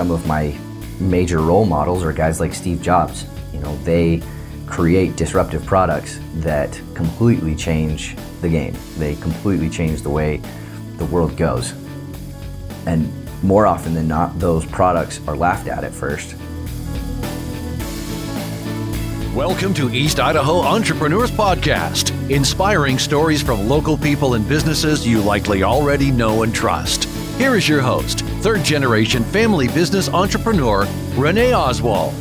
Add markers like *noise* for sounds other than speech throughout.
some of my major role models are guys like Steve Jobs. You know, they create disruptive products that completely change the game. They completely change the way the world goes. And more often than not, those products are laughed at at first. Welcome to East Idaho Entrepreneurs Podcast, inspiring stories from local people and businesses you likely already know and trust. Here is your host, third generation family business entrepreneur, Renee Oswald.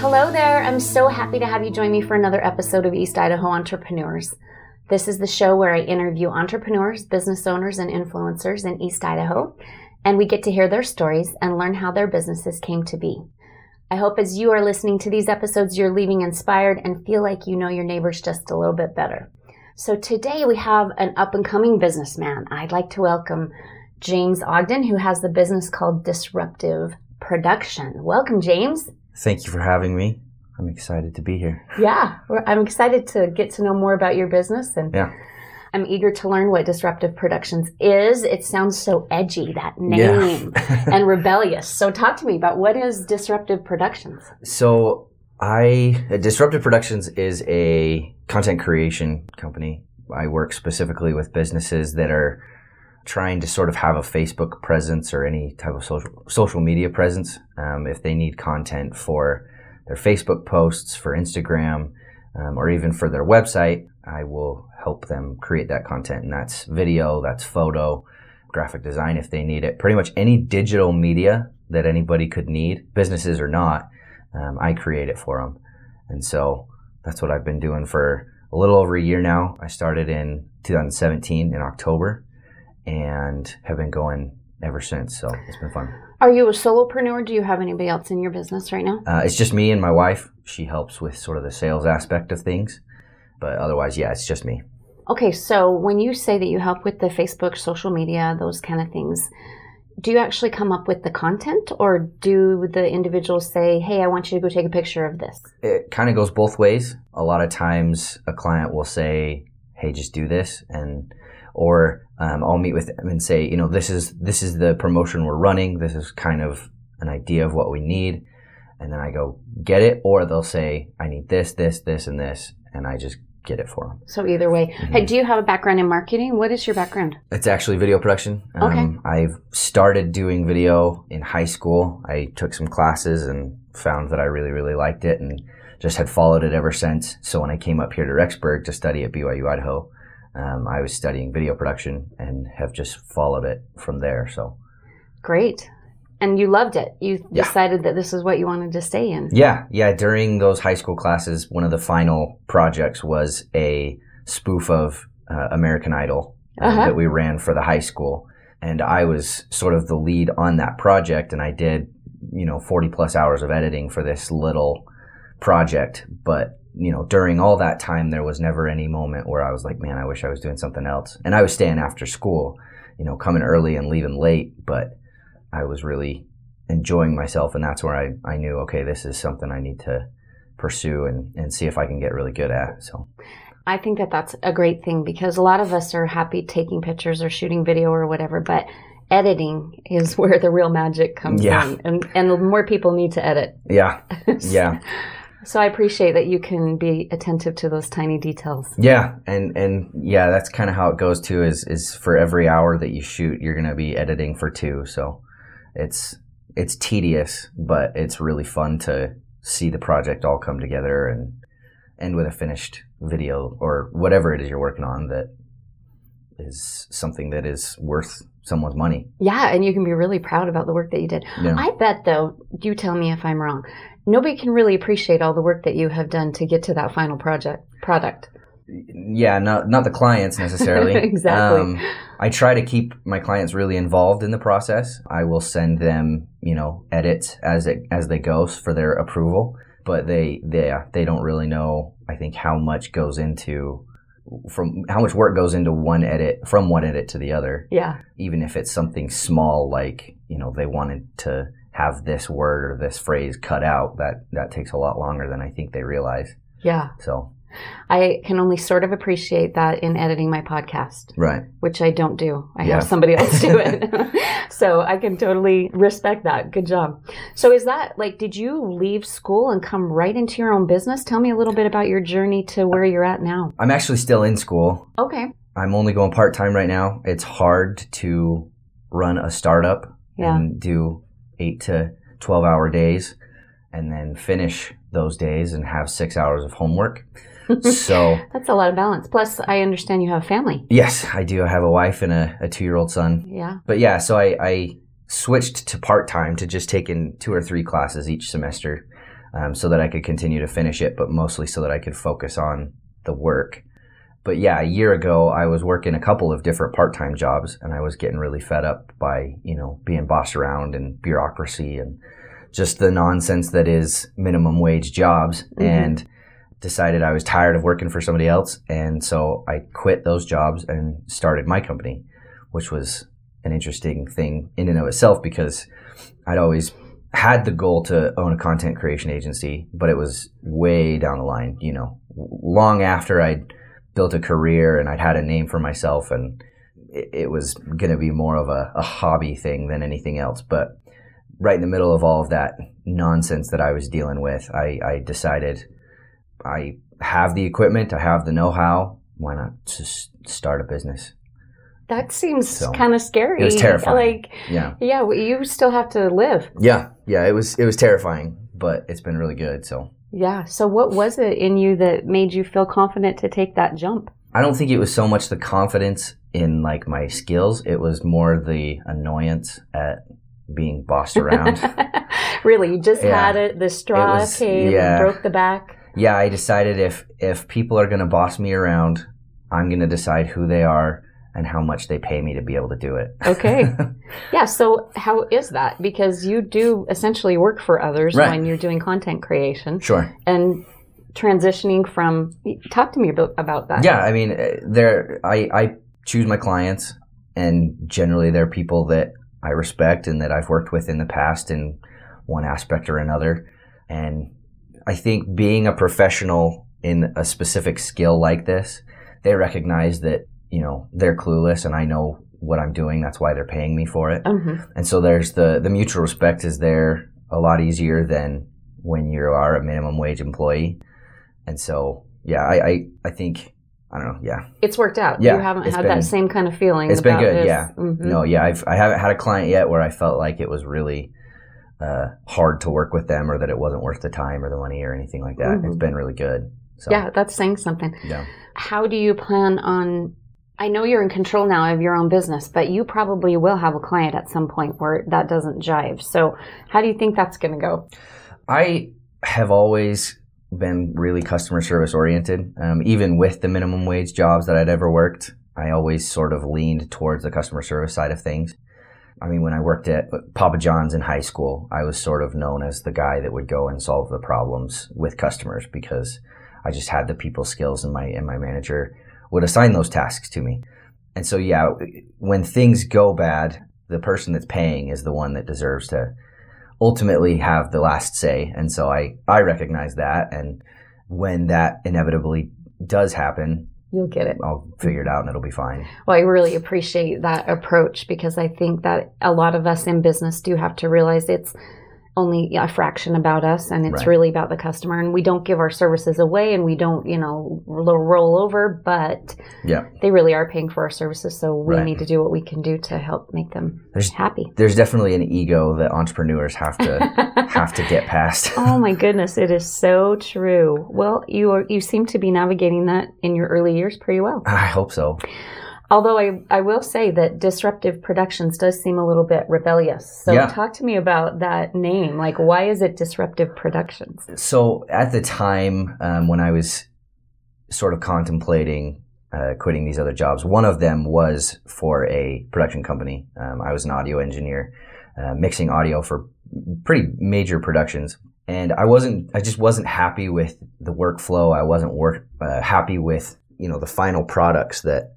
Hello there. I'm so happy to have you join me for another episode of East Idaho Entrepreneurs. This is the show where I interview entrepreneurs, business owners, and influencers in East Idaho and we get to hear their stories and learn how their businesses came to be. I hope as you are listening to these episodes, you're leaving inspired and feel like you know your neighbors just a little bit better. So today we have an up and coming businessman. I'd like to welcome James Ogden, who has the business called Disruptive Production. Welcome, James. Thank you for having me. I'm excited to be here. *laughs* Yeah, I'm excited to get to know more about your business and yeah. I'm eager to learn what Disruptive Productions is. It sounds so edgy, that name, yeah. and *laughs* rebellious. So, talk to me about what is Disruptive Productions? So, I Disruptive Productions is a content creation company. I work specifically with businesses that are trying to sort of have a Facebook presence or any type of social social media presence. Um, if they need content for their Facebook posts, for Instagram, um, or even for their website, I will help them create that content. And that's video, that's photo, graphic design if they need it. Pretty much any digital media that anybody could need, businesses or not, um, I create it for them. And so that's what I've been doing for a little over a year now. I started in 2017 in October and have been going ever since. So it's been fun. Are you a solopreneur? Do you have anybody else in your business right now? Uh, it's just me and my wife. She helps with sort of the sales aspect of things. But otherwise, yeah, it's just me. Okay, so when you say that you help with the Facebook, social media, those kind of things, do you actually come up with the content or do the individuals say, hey, I want you to go take a picture of this? It kind of goes both ways. A lot of times a client will say, hey, just do this. And, or um, I'll meet with them and say, you know, this is, this is the promotion we're running. This is kind of an idea of what we need. And then I go get it. Or they'll say, I need this, this, this, and this. And I just get it for them. So either way, mm-hmm. hey, do you have a background in marketing? What is your background? It's actually video production. Okay. Um, I've started doing video in high school. I took some classes and found that I really, really liked it and just had followed it ever since. So when I came up here to Rexburg to study at BYU Idaho, um, I was studying video production and have just followed it from there. So great and you loved it. You yeah. decided that this is what you wanted to stay in. Yeah, yeah. During those high school classes, one of the final projects was a spoof of uh, American Idol uh, uh-huh. that we ran for the high school, and I was sort of the lead on that project, and I did you know 40 plus hours of editing for this little project, but you know, during all that time, there was never any moment where I was like, man, I wish I was doing something else. And I was staying after school, you know, coming early and leaving late, but I was really enjoying myself, and that's where I, I knew, okay, this is something I need to pursue and, and see if I can get really good at. So. I think that that's a great thing because a lot of us are happy taking pictures or shooting video or whatever, but editing is *laughs* where the real magic comes yeah. in, and and more people need to edit. Yeah, *laughs* yeah. so I appreciate that you can be attentive to those tiny details. Yeah, and and yeah, that's kind of how it goes too. Is is for every hour that you shoot, you're gonna be editing for two. So it's it's tedious, but it's really fun to see the project all come together and end with a finished video or whatever it is you're working on that is something that is worth someone's money. Yeah, and you can be really proud about the work that you did. Yeah. I bet though, you tell me if I'm wrong. Nobody can really appreciate all the work that you have done to get to that final project product yeah, not not the clients necessarily. *laughs* exactly. Um, I try to keep my clients really involved in the process. I will send them, you know, edits as it as they go for their approval, but they they they don't really know. I think how much goes into from how much work goes into one edit from one edit to the other. Yeah. Even if it's something small like you know they wanted to have this word or this phrase cut out, that that takes a lot longer than I think they realize. Yeah. So I can only sort of appreciate that in editing my podcast, Right. which I don't do. I Yeah. have somebody else do it. *laughs* *laughs* so I can totally respect that. Good job. So is that like, did you leave school and come right into your own business? Tell me a little bit about your journey to where you're at now. I'm actually still in school. Okay. I'm only going part time right now. It's hard to run a startup Yeah. and do eight to 12 hour days and then finish those days and have six hours of homework. So, *laughs* That's a lot of balance. Plus, I understand you have a family. yes, I do. I have a wife and a, a two year old son. Yeah. But yeah, so I, I switched to part time to just taking two or three classes each semester um, so that I could continue to finish it, but mostly so that I could focus on the work. But yeah, a year ago, I was working a couple of different part time jobs and I was getting really fed up by, you know, being bossed around and bureaucracy and just the nonsense that is minimum wage jobs. Mhm. And decided I was tired of working for somebody else. And so I quit those jobs and started my company, which was an interesting thing in and of itself because I'd always had the goal to own a content creation agency, but it was way down the line, you know, long after I'd built a career and I'd had a name for myself and it, was going to be more of a, a hobby thing than anything else. But right in the middle of all of that nonsense that I was dealing with, I, I decided I have the equipment, I have the know-how. Why not just start a business? That seems So, kind of scary. it was terrifying. Like, Yeah, yeah, you still have to live. yeah, yeah. It was it was terrifying, but it's been really good. So Yeah. So, what was it in you that made you feel confident to take that jump? I don't think it was so much the confidence in like my skills. It was more the annoyance at being bossed around. *laughs* really, you just Yeah. had it. The straw It was- came, yeah. broke the back. Yeah, I decided if if people are going to boss me around, I'm going to decide who they are and how much they pay me to be able to do it. Okay. *laughs* Yeah. So, how is that? Because you do essentially work for others Right. when you're doing content creation sure. and transitioning from. Talk to me about, about that. Yeah, I mean, uh, there I I choose my clients, and generally they're people that I respect and that I've worked with in the past in one aspect or another. And I think being a professional in a specific skill like this, they recognize that you know they're clueless, and I know what I'm doing. That's why they're paying me for it. Mhm. And so there's the the mutual respect is there a lot easier than when you are a minimum wage employee. And so yeah, I I, I think I don't know, yeah. It's worked out. Yeah, you haven't had been- that same kind of feeling. it's been good, this. yeah. Mhm. No, yeah, I've I haven't had a client yet where I felt like it was really uh, hard to work with them or that it wasn't worth the time or the money or anything like that. Mhm. It's been really good. So Yeah, that's saying something. yeah. How do you plan on? I know you're in control now of your own business, but you probably will have a client at some point where that doesn't jive. So, how do you think that's going to go? I have always been really customer service oriented. Um, even with the minimum wage jobs that I'd ever worked, I always sort of leaned towards the customer service side of things. I mean, when I worked at Papa John's in high school, I was sort of known as the guy that would go and solve the problems with customers because I just had the people skills and my and my manager would assign those tasks to me. And so yeah, when things go bad, the person that's paying is the one that deserves to ultimately have the last say. And so I, I recognize that. And when that inevitably does happen, You'll get it. I'll figure it out and it'll be fine. Well, I really appreciate that approach because I think that a lot of us in business do have to realize it's only a fraction about us and it's Right. really about the customer. And we don't give our services away and we don't, you know, roll over, but Yeah. they really are paying for our services. So we Right. need to do what we can do to help make them There's- happy. There's definitely an ego that entrepreneurs have to *laughs* have to get past. oh my *laughs* goodness, it is so true. Well, you are, you seem to be navigating that in your early years pretty well. I hope so. Although I, I will say that Disruptive Productions does seem a little bit rebellious. So Yeah. talk to me about that name. Like, why is it Disruptive Productions? So at the time um, when I was sort of contemplating uh, quitting these other jobs, one of them was for a production company. Um, I was an audio engineer, uh, mixing audio for pretty major productions, and I wasn't. I just wasn't happy with the workflow. I wasn't work uh, happy with you know the final products that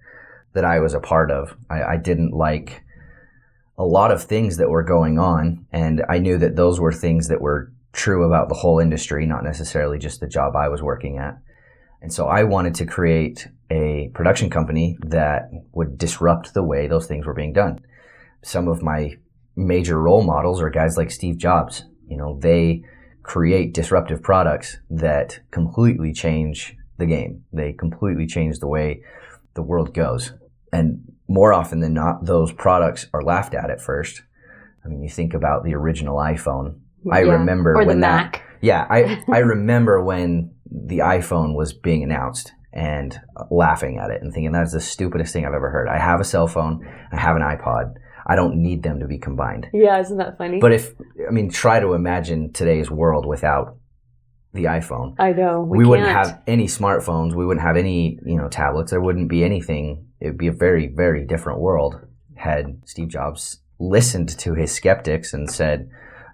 that I was a part of. I, I didn't like a lot of things that were going on, and I knew that those were things that were true about the whole industry, not necessarily just the job I was working at. And so I wanted to create a production company that would disrupt the way those things were being done. Some of my major role models are guys like Steve Jobs. You know, they create disruptive products that completely change the game. They completely change the way the world goes. And more often than not, those products are laughed at at first. I mean, you think about the original iPhone. I Yeah. remember or the when that Mac. yeah, I, *laughs* I remember when the iPhone was being announced and uh, laughing at it and thinking that's the stupidest thing I've ever heard. I have a cell phone, I have an iPod. I don't need them to be combined. Yeah, isn't that funny? But if I mean try to imagine today's world without the iPhone. I know We, wouldn't have any smartphones, we wouldn't have any, you know, tablets. There wouldn't be anything. It would be a very very different world had Steve Jobs listened to his skeptics and said,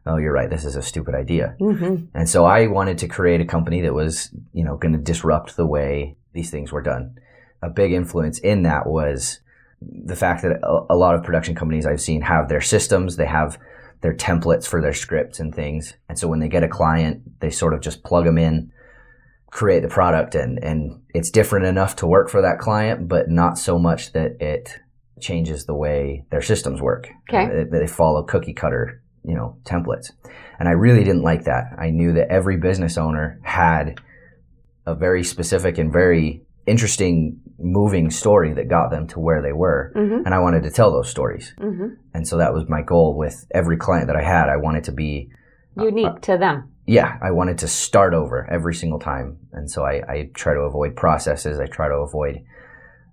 "Oh, you're right. This is a stupid idea." Mhm. And so I wanted to create a company that was, you know, going to disrupt the way these things were done. A big influence in that was the fact that a, a lot of production companies I've seen have their systems, they have their templates for their scripts and things. And so when they get a client, they sort of just plug them in, create the product and and it's different enough to work for that client, but not so much that it changes the way their systems work. Okay. Uh, they follow cookie cutter, you know, templates. And I really didn't like that. I knew that every business owner had a very specific and very interesting moving story that got them to where they were. Mhm. And I wanted to tell those stories. Mhm. And so that was my goal with every client that I had. I wanted to be Unique to them. yeah, I wanted to start over every single time. And so I, I try to avoid processes. I try to avoid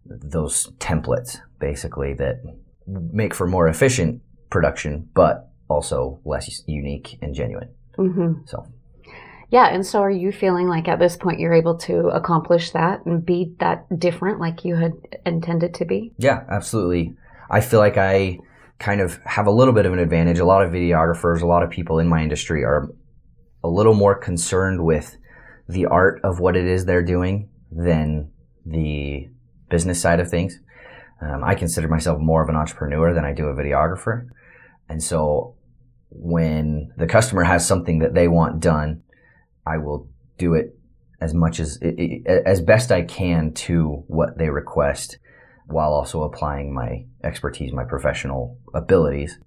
those templates, basically, that make for more efficient production, but also less unique and genuine. hmm So, Yeah, and so are you feeling like at this point you're able to accomplish that and be that different like you had intended to be? yeah, absolutely. I feel like I kind of have a little bit of an advantage. A lot of videographers, a lot of people in my industry are a little more concerned with the art of what it is they're doing than the business side of things. Um, I consider myself more of an entrepreneur than I do a videographer. And so when the customer has something that they want done, I will do it as much as as best I can to what they request while also applying my expertise, my professional abilities.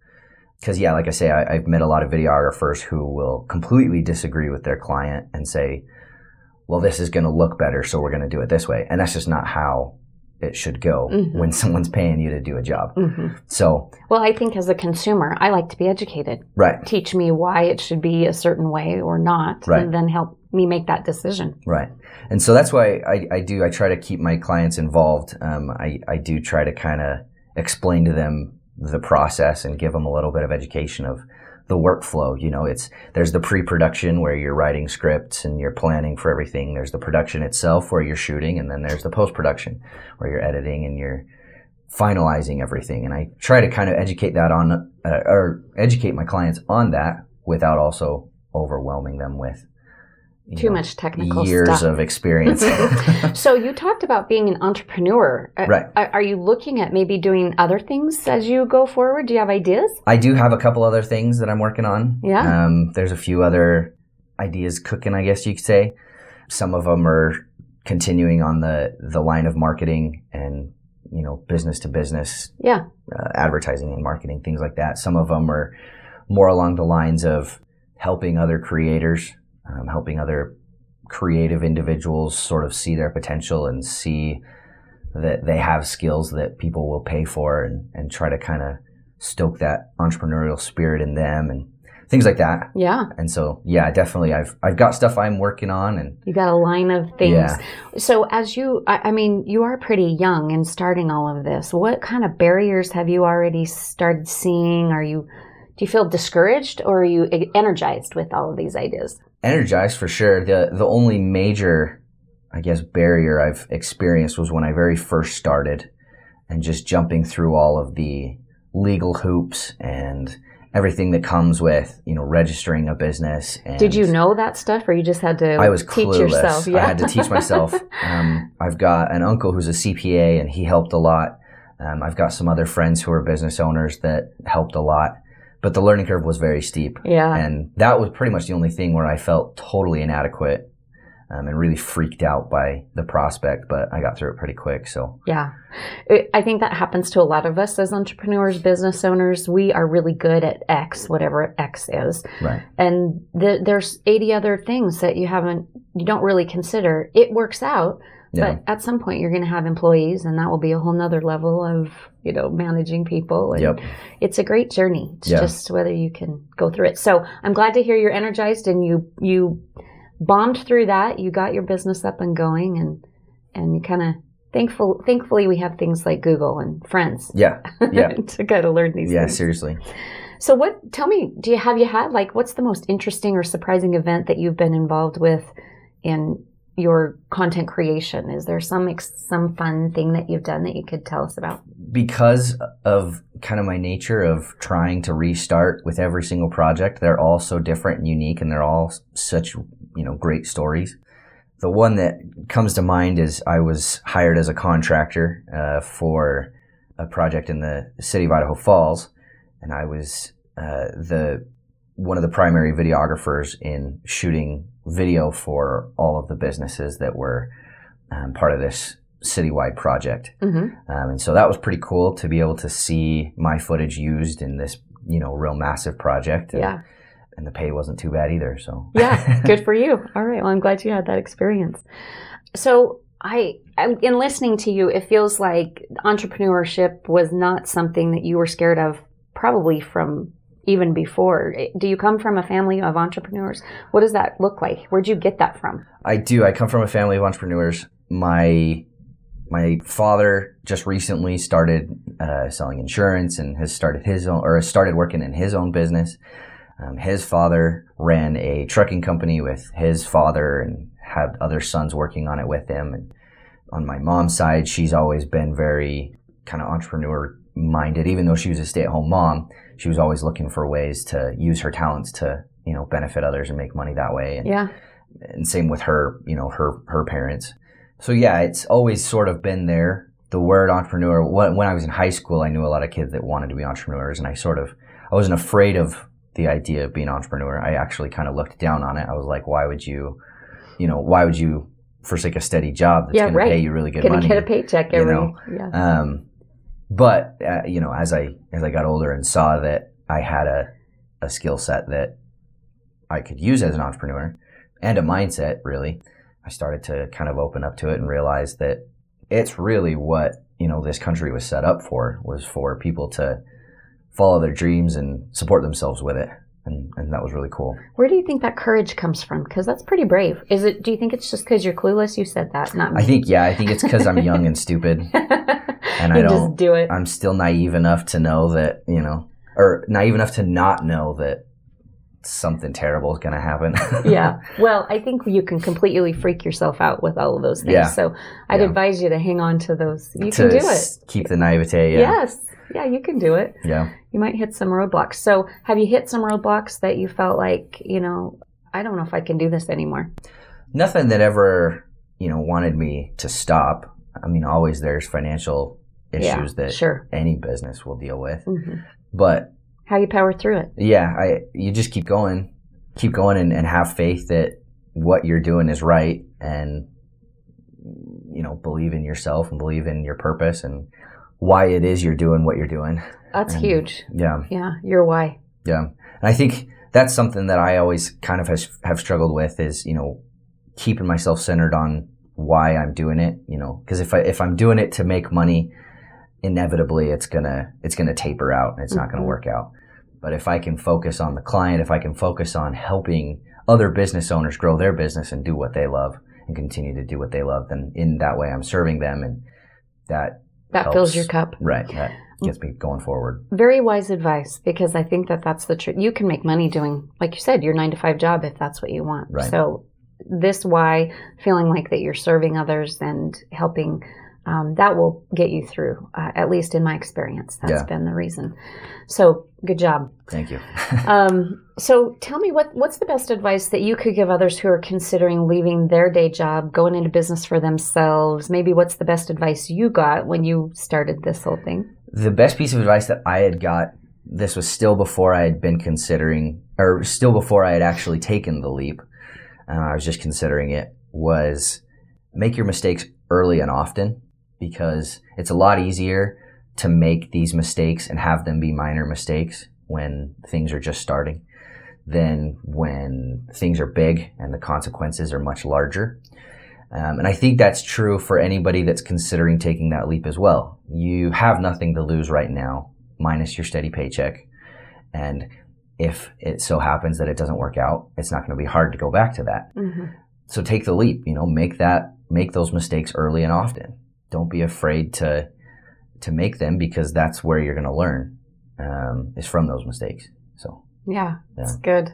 Because yeah, like I say, I, I've met a lot of videographers who will completely disagree with their client and say, "Well, this is going to look better, so we're going to do it this way," and that's just not how it should go Mhm. when *laughs* someone's paying you to do a job. hmm So, Well, I think as a consumer, I like to be educated. right, Teach me why it should be a certain way or not, Right. and then help me make that decision. right, and so that's why I, I do. I try to keep my clients involved. Um, I I do try to kind of explain to them the process and give them a little bit of education of the workflow. You know, it's there's the pre-production where you're writing scripts and you're planning for everything. There's the production itself where you're shooting, and then there's the post-production where you're editing and you're finalizing everything. And I try to kind of educate that on uh, or educate my clients on that without also overwhelming them with Too know, much technical years stuff. of experience. *laughs* *laughs* so you talked about being an entrepreneur. Uh, Right. Are, are you looking at maybe doing other things as you go forward? Do you have ideas? I do have a couple other things that I'm working on. Yeah. Um, there's a few other ideas cooking, I guess you could say. Some of them are continuing on the, the line of marketing and, you know, business to business, Yeah. uh, advertising and marketing, things like that. Some of them are more along the lines of helping other creators, um, helping other creative individuals sort of see their potential and see that they have skills that people will pay for and, and try to kind of stoke that entrepreneurial spirit in them and things like that. Yeah. And so, yeah, definitely I've, I've got stuff I'm working on and You got a line of things. Yeah. So as you, I, I mean, you are pretty young in starting all of this. What kind of barriers have you already started seeing? Are you, do you feel discouraged or are you energized with all of these ideas? Energized for sure. The the only major, I guess, barrier I've experienced was when I very first started, and just jumping through all of the legal hoops and everything that comes with you know registering a business. And Did you know that stuff or you just had to I was teach clueless. yourself? I had to teach myself. *laughs* Um, I've got an uncle who's a CPA, and he helped a lot. Um, I've got some other friends who are business owners that helped a lot, but the learning curve was very steep yeah. and that was pretty much the only thing where I felt totally inadequate um, and really freaked out by the prospect, but I got through it pretty quick. So Yeah. It- I think that happens to a lot of us as entrepreneurs, business owners. We are really good at X, whatever X is. right, And th- there's 80 other things that you haven't, you don't really consider. It works out, yeah, but at some point you're going to have employees and that will be a whole nother level of, you know, managing people. And yep, it's a great journey. It's Yeah. just whether you can go through it. So I'm glad to hear you're energized and you, you bombed through that. You got your business up and going and, and you kind of thankful, thankfully we have things like Google and friends yeah, *laughs* yeah, to kind of learn these yeah. things. Seriously, So what, tell me, do you, have you had like, what's the most interesting or surprising event that you've been involved with in your content creation? Is there some, some fun thing that you've done that you could tell us about? because of kind of my nature of trying to restart with every single project, they're all so different and unique, and they're all such you know great stories. The one that comes to mind is I was hired as a contractor uh, for a project in the city of Idaho Falls, and I was uh, the one of the primary videographers in shooting video for all of the businesses that were um, part of this citywide project. Mm-hmm. Um, and so that was pretty cool to be able to see my footage used in this, you know, real massive project. And, Yeah. and the pay wasn't too bad either. So Yeah. *laughs* Good for you. All right. Well, I'm glad you had that experience. So I, in listening to you, it feels like entrepreneurship was not something that you were scared of probably from even before. Do you come from a family of entrepreneurs? What does that look like? Where'd you get that from? I do. I come from a family of entrepreneurs. My my father just recently started uh, selling insurance and has started his own or started working in his own business. Um, his father ran a trucking company with his father and had other sons working on it with him. And on my mom's side, she's always been very kind of entrepreneur minded. Even though she was a stay at home mom, she was always looking for ways to use her talents to you know benefit others and make money that way. And Yeah. and same with her, you know, her her parents. So yeah, it's always sort of been there. The word entrepreneur. When when I was in high school, I knew a lot of kids that wanted to be entrepreneurs, and I sort of I wasn't afraid of the idea of being an entrepreneur. I actually kind of looked down on it. I was like, why would you, you know, why would you forsake a steady job that's Yeah, going right. to pay you really good Gonna money? get a paycheck you every. know, yeah. Um, but uh, you know, as I as I got older and saw that I had a a skill set that I could use as an entrepreneur and a mindset, really, I started to kind of open up to it and realize that it's really what you know this country was set up for was for people to follow their dreams and support themselves with it, and and that was really cool. Where do you think that courage comes from? Because that's pretty brave. Is it? Do you think it's just because you're clueless? You said that, not me. I think yeah, I think it's because I'm young and stupid. *laughs* and I don't- do it. I'm still naive enough to know that, you know, or naive enough to not know that something terrible is going to happen. *laughs* yeah. Well, I think you can completely freak yourself out with all of those things. Yeah. So I'd Yeah. advise you to hang on to those. You to can do it. keep the naivete. Yeah. Yes. Yeah, you can do it. Yeah. You might hit some roadblocks. So have you hit some roadblocks that you felt like, you know, I don't know if I can do this anymore? Nothing that ever, you know, wanted me to stop. I mean, always there's financial issues yeah, that Sure. any business will deal with. hmm But How you power through it. yeah, I you just keep going, keep going and, and have faith that what you're doing is right and you know, believe in yourself and believe in your purpose and why it is you're doing what you're doing. That's And- huge. Yeah. Yeah. Your why. Yeah. And I think that's something that I always kind of has, have struggled with is, you know, keeping myself centered on why I'm doing it, you know, because if I, if I'm doing it to make money, inevitably it's gonna, it's gonna taper out and it's not gonna Mhm. work out. But if I can focus on the client, if I can focus on helping other business owners grow their business and do what they love and continue to do what they love, then in that way I'm serving them and that, That Helps. fills your cup. right, that gets me going forward. Very wise advice because I think that that's the truth. You can make money doing, like you said, your nine to five job if that's what you want. Right. So, this why feeling like that you're serving others and helping, um, that will get you through. Uh, at least in my experience, that's Yeah. been the reason. So, good job. Thank you. *laughs* Um, so, tell me what what's the best advice that you could give others who are considering leaving their day job, going into business for themselves? Maybe what's the best advice you got when you started this whole thing? the best piece of advice that I had got, this was still before I had been considering, or still before I had actually taken the leap. Uh, I was just considering it. was make your mistakes early and often because it's a lot easier to make these mistakes and have them be minor mistakes when things are just starting than when things are big and the consequences are much larger. Um, and I think that's true for anybody that's considering taking that leap as well. You have nothing to lose right now, minus your steady paycheck. And if it so happens that it doesn't work out, it's not going to be hard to go back to that. Mm-hmm. So take the leap, you know, make that, make those mistakes early and often. Don't be afraid to, to make them because that's where you're going to learn, um, is from those mistakes. So. Yeah, that's good.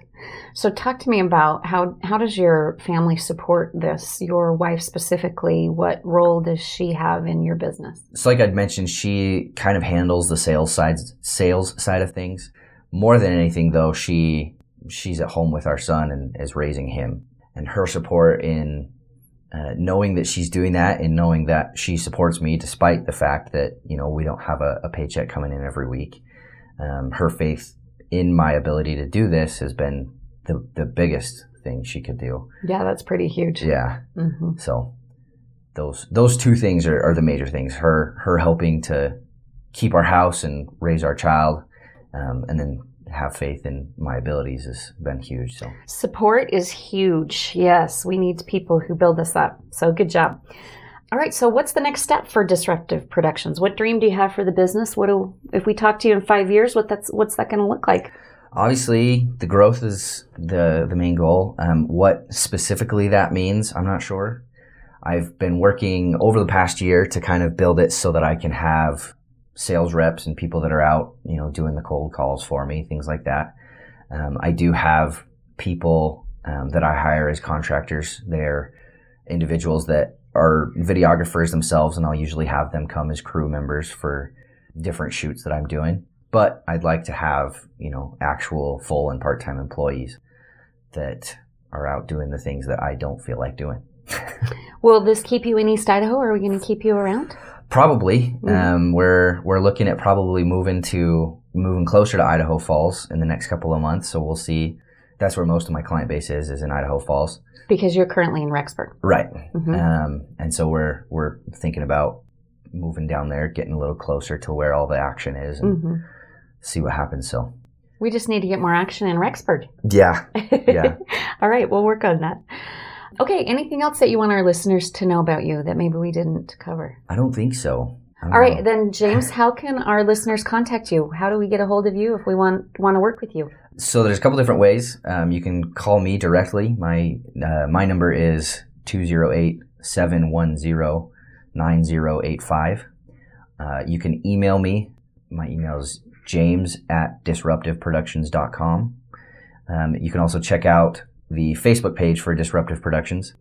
So talk to me about how how does your family support this? Your wife specifically, what role does she have in your business? So like I'd mentioned, she kind of handles the sales side sales side of things. More than anything though, she she's at home with our son and is raising him. And her support in uh, knowing that she's doing that and knowing that she supports me despite the fact that, you know, we don't have a, a paycheck coming in every week. Um, her faith in my ability to do this has been the, the biggest thing she could do. Yeah, that's pretty huge. Yeah. Mm-hmm. So those those two things are, are the major things. Her her helping to keep our house and raise our child, um, and then have faith in my abilities has been huge. So support is huge. Yes, we need people who build us up. So good job. All right. So, what's the next step for Disruptive Productions? What dream do you have for the business? What do, if we talk to you in five years? What that's what's that going to look like? Obviously, the growth is the the main goal. Um, what specifically that means, I'm not sure. I've been working over the past year to kind of build it so that I can have sales reps and people that are out, you know, doing the cold calls for me, things like that. Um, I do have people um, that I hire as contractors. They're individuals that are videographers themselves, and I'll usually have them come as crew members for different shoots that I'm doing. But I'd like to have, you know, actual full and part time employees that are out doing the things that I don't feel like doing. *laughs* Will this keep you in East Idaho, or are we going to keep you around? Probably. Mm-hmm. Um, we're we're looking at probably moving to moving closer to Idaho Falls in the next couple of months. So we'll see. That's where most of my client base is, is in Idaho Falls. Because you're currently in Rexburg. Right. Mm-hmm. Um, and so we're we're thinking about moving down there, getting a little closer to where all the action is, and mm-hmm. see what happens. So we just need to get more action in Rexburg. Yeah. *laughs* Yeah. all right, we'll work on that. Okay, anything else that you want our listeners to know about you that maybe we didn't cover? I don't think so. All right, then *laughs* James, how can our listeners contact you? How do we get a hold of you if we want want to work with you? So there's a couple different ways. Um, you can call me directly. My uh, my number is 208-710-9085. Uh, you can email me. My email is james at disruptiveproductions.com. Um, you can also check out the Facebook page for Disruptive Productions.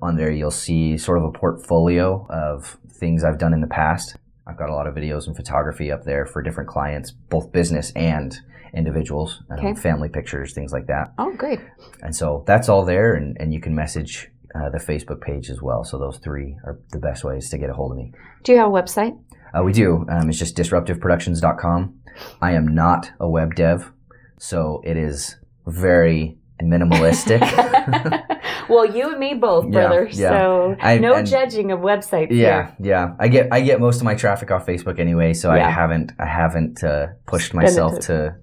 On there, you'll see sort of a portfolio of things I've done in the past. I've got a lot of videos and photography up there for different clients, both business and individuals, um, family pictures, things like that. Oh, great. And so that's all there, and, and you can message uh, the Facebook page as well. So those three are the best ways to get a hold of me. Do you have a website? Uh, we do. Um, it's just disruptiveproductions.com. I am not a web dev, so it is very minimalistic. *laughs* well, you and me both, brother. Yeah, yeah. So I, no judging of websites. Yeah, here. yeah. I get I get most of my traffic off Facebook anyway, so yeah. I haven't I haven't uh, pushed Spend myself to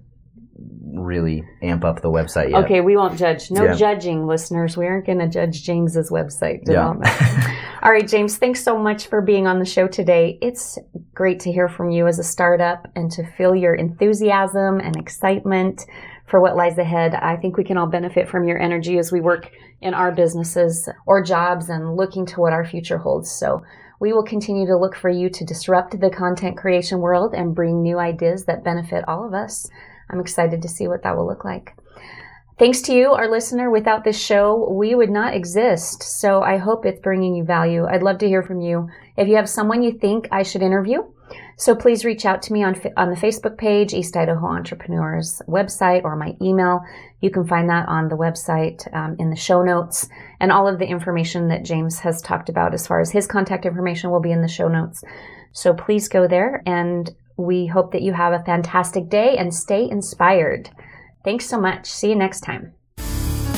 really amp up the website yet. Okay, we won't judge. No judging, listeners. We aren't going to judge James's website development. *laughs* All right, James, thanks so much for being on the show today. It's great to hear from you as a startup and to feel your enthusiasm and excitement for what lies ahead. I think we can all benefit from your energy as we work in our businesses or jobs and looking to what our future holds. So we will continue to look for you to disrupt the content creation world and bring new ideas that benefit all of us. I'm excited to see what that will look like. Thanks to you, our listener. Without this show, we would not exist. So I hope it's bringing you value. I'd love to hear from you. If you have someone you think I should interview, so please reach out to me on, on the Facebook page, East Idaho Entrepreneurs website, or my email. You can find that on the website um, in the show notes. And all of the information that James has talked about as far as his contact information will be in the show notes. So please go there. And we hope that you have a fantastic day and stay inspired. Thanks so much. See you next time.